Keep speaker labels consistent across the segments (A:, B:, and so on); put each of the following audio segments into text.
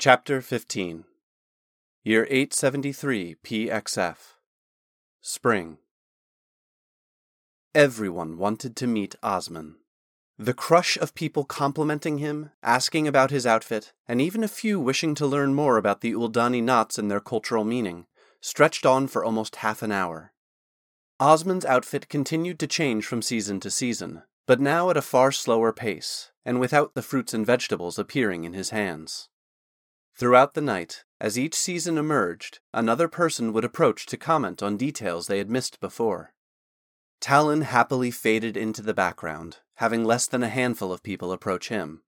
A: Chapter 15 Year 873 PXF Spring Everyone wanted to meet Osman. The crush of people complimenting him, asking about his outfit, and even a few wishing to learn more about the Uldani knots and their cultural meaning, stretched on for almost half an hour. Osman's outfit continued to change from season to season, but now at a far slower pace, and without the fruits and vegetables appearing in his hands. Throughout the night, as each season emerged, another person would approach to comment on details they had missed before. Talon happily faded into the background, having less than a handful of people approach him.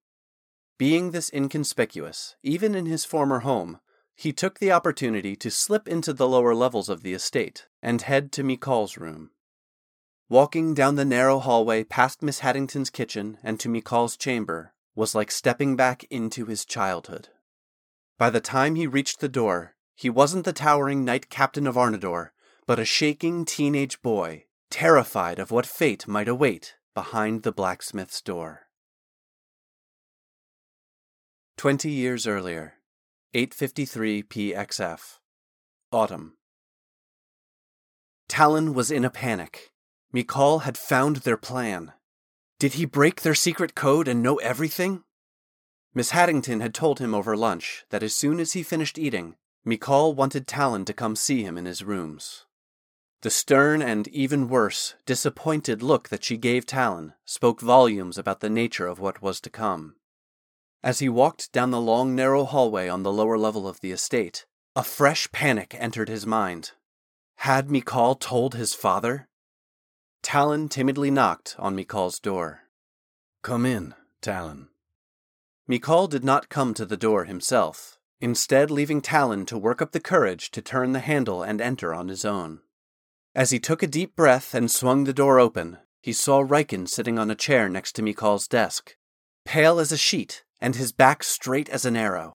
A: Being this inconspicuous, even in his former home, he took the opportunity to slip into the lower levels of the estate and head to Mikal's room. Walking down the narrow hallway past Miss Haddington's kitchen and to Mikal's chamber was like stepping back into his childhood. By the time he reached the door, he wasn't the towering knight captain of Arnador, but a shaking teenage boy, terrified of what fate might await behind the blacksmith's door. Twenty years earlier, 853 PXF, Autumn. Talon was in a panic. Mikal had found their plan. Did he break their secret code and know everything? Miss Haddington had told him over lunch that as soon as he finished eating, Mikal wanted Talon to come see him in his rooms. The stern and, even worse, disappointed look that she gave Talon spoke volumes about the nature of what was to come. As he walked down the long, narrow hallway on the lower level of the estate, a fresh panic entered his mind. Had Mikal told his father? Talon timidly knocked on Mikal's door.
B: Come in, Talon.
A: Mikal did not come to the door himself, instead leaving Talon to work up the courage to turn the handle and enter on his own. As he took a deep breath and swung the door open, he saw Riken sitting on a chair next to Mikal's desk, pale as a sheet and his back straight as an arrow.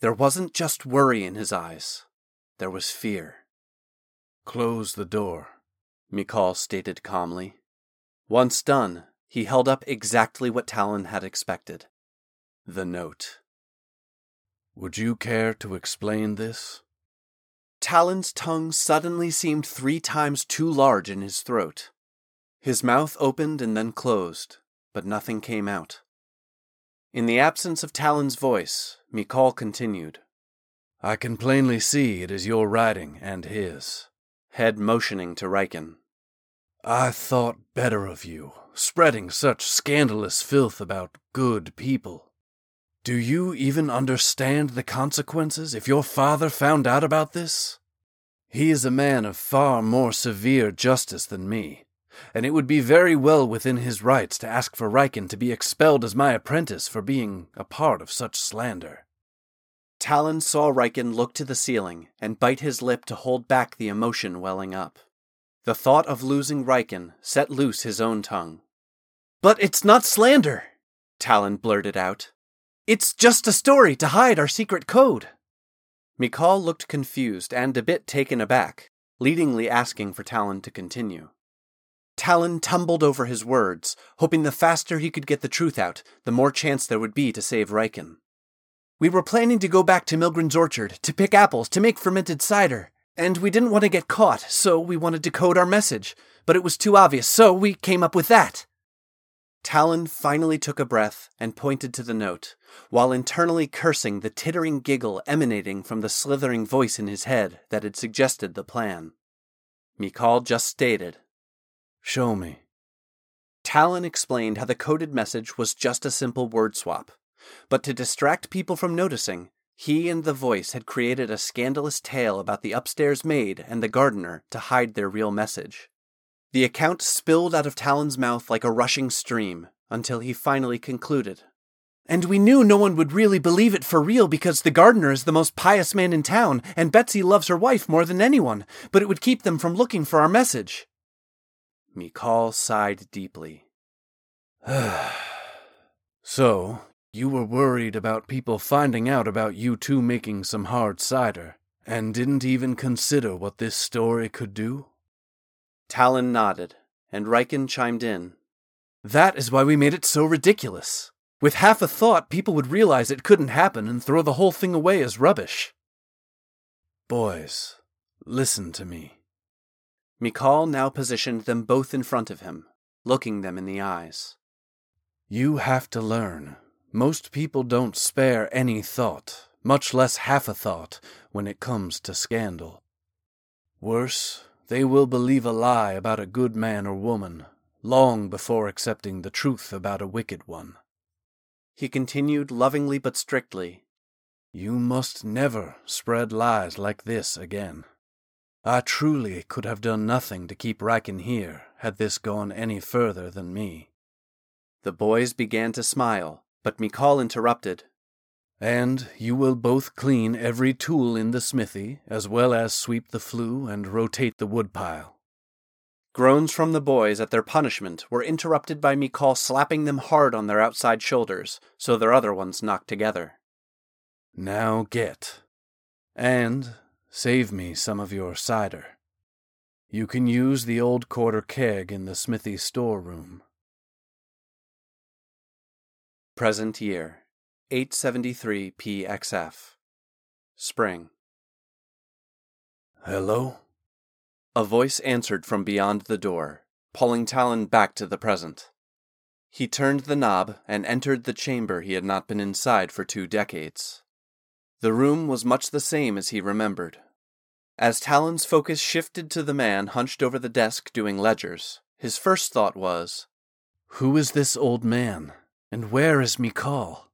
A: There wasn't just worry in his eyes, there was fear.
B: Close the door,
A: Mikal stated calmly. Once done, he held up exactly what Talon had expected the note.
B: Would you care to explain this?
A: Talon's tongue suddenly seemed three times too large in his throat. His mouth opened and then closed, but nothing came out. In the absence of Talon's voice, Mikal continued.
B: I can plainly see it is your writing and his.
A: Head motioning to Riken.
B: I thought better of you, spreading such scandalous filth about good people. Do you even understand the consequences if your father found out about this? He is a man of far more severe justice than me, and it would be very well within his rights to ask for Riken to be expelled as my apprentice for being a part of such slander.
A: Talon saw Riken look to the ceiling and bite his lip to hold back the emotion welling up. The thought of losing Riken set loose his own tongue. But it's not slander, Talon blurted out. It's just a story to hide our secret code. Mikal looked confused and a bit taken aback, leadingly asking for Talon to continue. Talon tumbled over his words, hoping the faster he could get the truth out, the more chance there would be to save Riken. We were planning to go back to Milgren's orchard to pick apples to make fermented cider, and we didn't want to get caught, so we wanted to code our message, but it was too obvious, so we came up with that. Talon finally took a breath and pointed to the note, while internally cursing the tittering giggle emanating from the slithering voice in his head that had suggested the plan. Mikal just stated,
B: Show me.
A: Talon explained how the coded message was just a simple word swap, but to distract people from noticing, he and the voice had created a scandalous tale about the upstairs maid and the gardener to hide their real message. The account spilled out of Talon's mouth like a rushing stream until he finally concluded. And we knew no one would really believe it for real because the gardener is the most pious man in town, and Betsy loves her wife more than anyone, but it would keep them from looking for our message. Mikal sighed deeply.
B: so, you were worried about people finding out about you two making some hard cider, and didn't even consider what this story could do?
A: Talon nodded, and Riken chimed in. That is why we made it so ridiculous.
B: With half a thought, people would realize it couldn't happen and throw the whole thing away as rubbish. Boys, listen to me.
A: Mikal now positioned them both in front of him, looking them in the eyes.
B: You have to learn. Most people don't spare any thought, much less half a thought, when it comes to scandal. Worse, they will believe a lie about a good man or woman long before accepting the truth about a wicked one.
A: He continued lovingly but strictly,
B: You must never spread lies like this again. I truly could have done nothing to keep Riken here had this gone any further than me.
A: The boys began to smile, but Mikal interrupted.
B: And you will both clean every tool in the smithy, as well as sweep the flue and rotate the woodpile.
A: Groans from the boys at their punishment were interrupted by Mikal slapping them hard on their outside shoulders, so their other ones knocked together.
B: Now get. And save me some of your cider. You can use the old quarter keg in the smithy storeroom.
A: Present year, 873 PXF. Spring.
B: Hello?
A: A voice answered from beyond the door, pulling Talon back to the present. He turned the knob and entered the chamber he had not been inside for two decades. The room was much the same as he remembered. As Talon's focus shifted to the man hunched over the desk doing ledgers, his first thought was,
B: Who is this old man? And where is Mikal?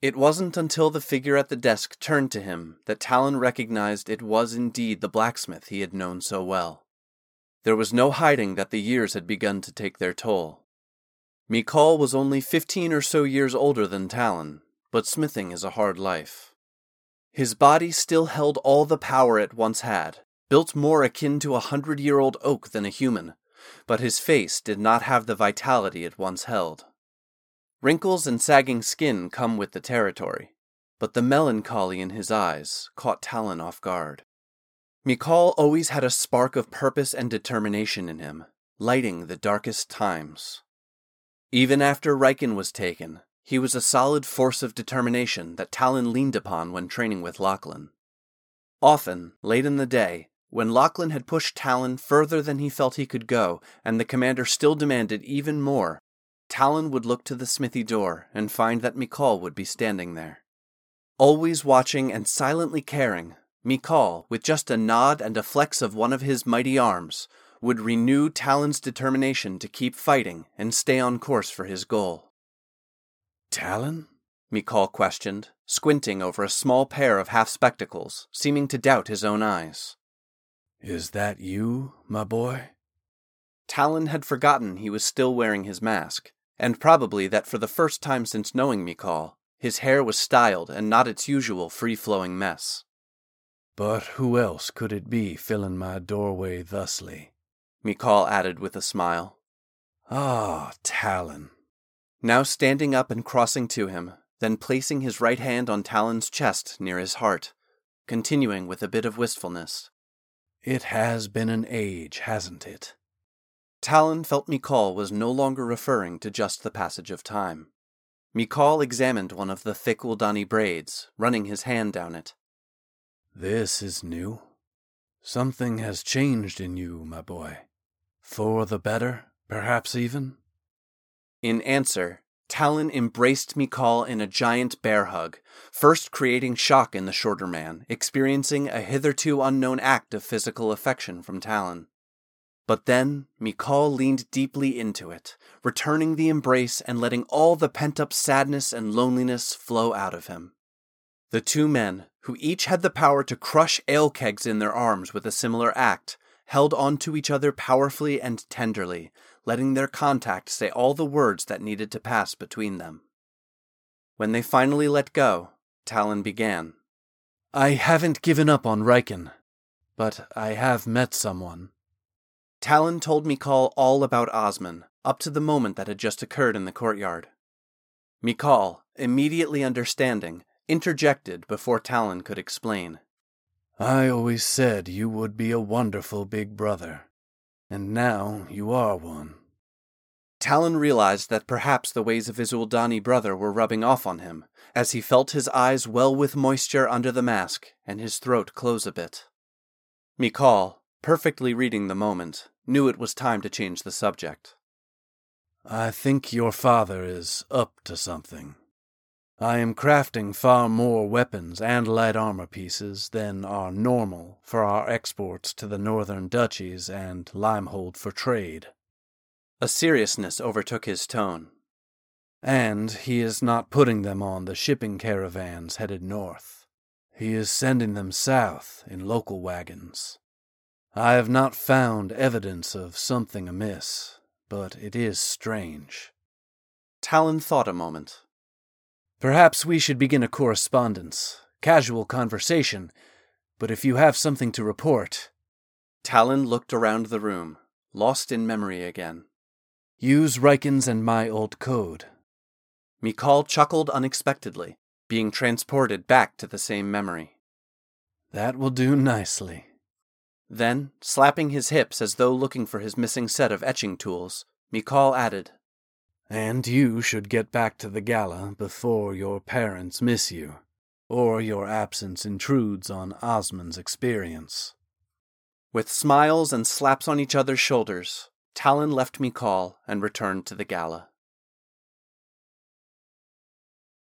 A: It wasn't until the figure at the desk turned to him that Talon recognized it was indeed the blacksmith he had known so well. There was no hiding that the years had begun to take their toll. Mikal was only fifteen or so years older than Talon, but smithing is a hard life. His body still held all the power it once had, built more akin to a hundred year old oak than a human, but his face did not have the vitality it once held. Wrinkles and sagging skin come with the territory, but the melancholy in his eyes caught Talon off guard. Mikal always had a spark of purpose and determination in him, lighting the darkest times. Even after Riken was taken, he was a solid force of determination that Talon leaned upon when training with Lachlan. Often, late in the day, when Lachlan had pushed Talon further than he felt he could go, and the commander still demanded even more, Talon would look to the smithy door and find that Mikal would be standing there. Always watching and silently caring, Mikal, with just a nod and a flex of one of his mighty arms, would renew Talon's determination to keep fighting and stay on course for his goal.
B: Talon?
A: Mikal questioned, squinting over a small pair of half spectacles, seeming to doubt his own eyes.
B: Is that you, my boy?
A: Talon had forgotten he was still wearing his mask, and probably that for the first time since knowing Mikal, his hair was styled and not its usual free flowing mess.
B: But who else could it be filling my doorway thusly?
A: Mikal added with a smile.
B: Ah, Talon.
A: Now standing up and crossing to him, then placing his right hand on Talon's chest near his heart, continuing with a bit of wistfulness.
B: It has been an age, hasn't it?
A: Talon felt Mikal was no longer referring to just the passage of time. Mikal examined one of the thick Uldani braids, running his hand down it.
B: This is new. Something has changed in you, my boy. For the better, perhaps even?
A: In answer, Talon embraced Mikal in a giant bear hug, first creating shock in the shorter man, experiencing a hitherto unknown act of physical affection from Talon. But then Mikal leaned deeply into it, returning the embrace and letting all the pent up sadness and loneliness flow out of him. The two men, who each had the power to crush ale kegs in their arms with a similar act, held on to each other powerfully and tenderly, letting their contact say all the words that needed to pass between them. When they finally let go, Talon began.
B: I haven't given up on Riken, but I have met someone.
A: Talon told Mikal all about Osman, up to the moment that had just occurred in the courtyard. Mikal, immediately understanding, interjected before Talon could explain.
B: I always said you would be a wonderful big brother, and now you are one.
A: Talon realized that perhaps the ways of his Uldani brother were rubbing off on him, as he felt his eyes well with moisture under the mask and his throat close a bit. Mikal, perfectly reading the moment, knew it was time to change the subject.
B: I think your father is up to something. I am crafting far more weapons and light armor pieces than are normal for our exports to the northern duchies and Limehold for trade.
A: A seriousness overtook his tone.
B: And he is not putting them on the shipping caravans headed north. He is sending them south in local wagons. I have not found evidence of something amiss, but it is strange.
A: Talon thought a moment.
B: Perhaps we should begin a correspondence, casual conversation, but if you have something to report.
A: Talon looked around the room, lost in memory again.
B: Use Riken's and my old code.
A: Mikal chuckled unexpectedly, being transported back to the same memory.
B: That will do nicely.
A: Then, slapping his hips as though looking for his missing set of etching tools, Mikal added,
B: And you should get back to the gala before your parents miss you, or your absence intrudes on Osman's experience.
A: With smiles and slaps on each other's shoulders, Talon left Mikal and returned to the gala.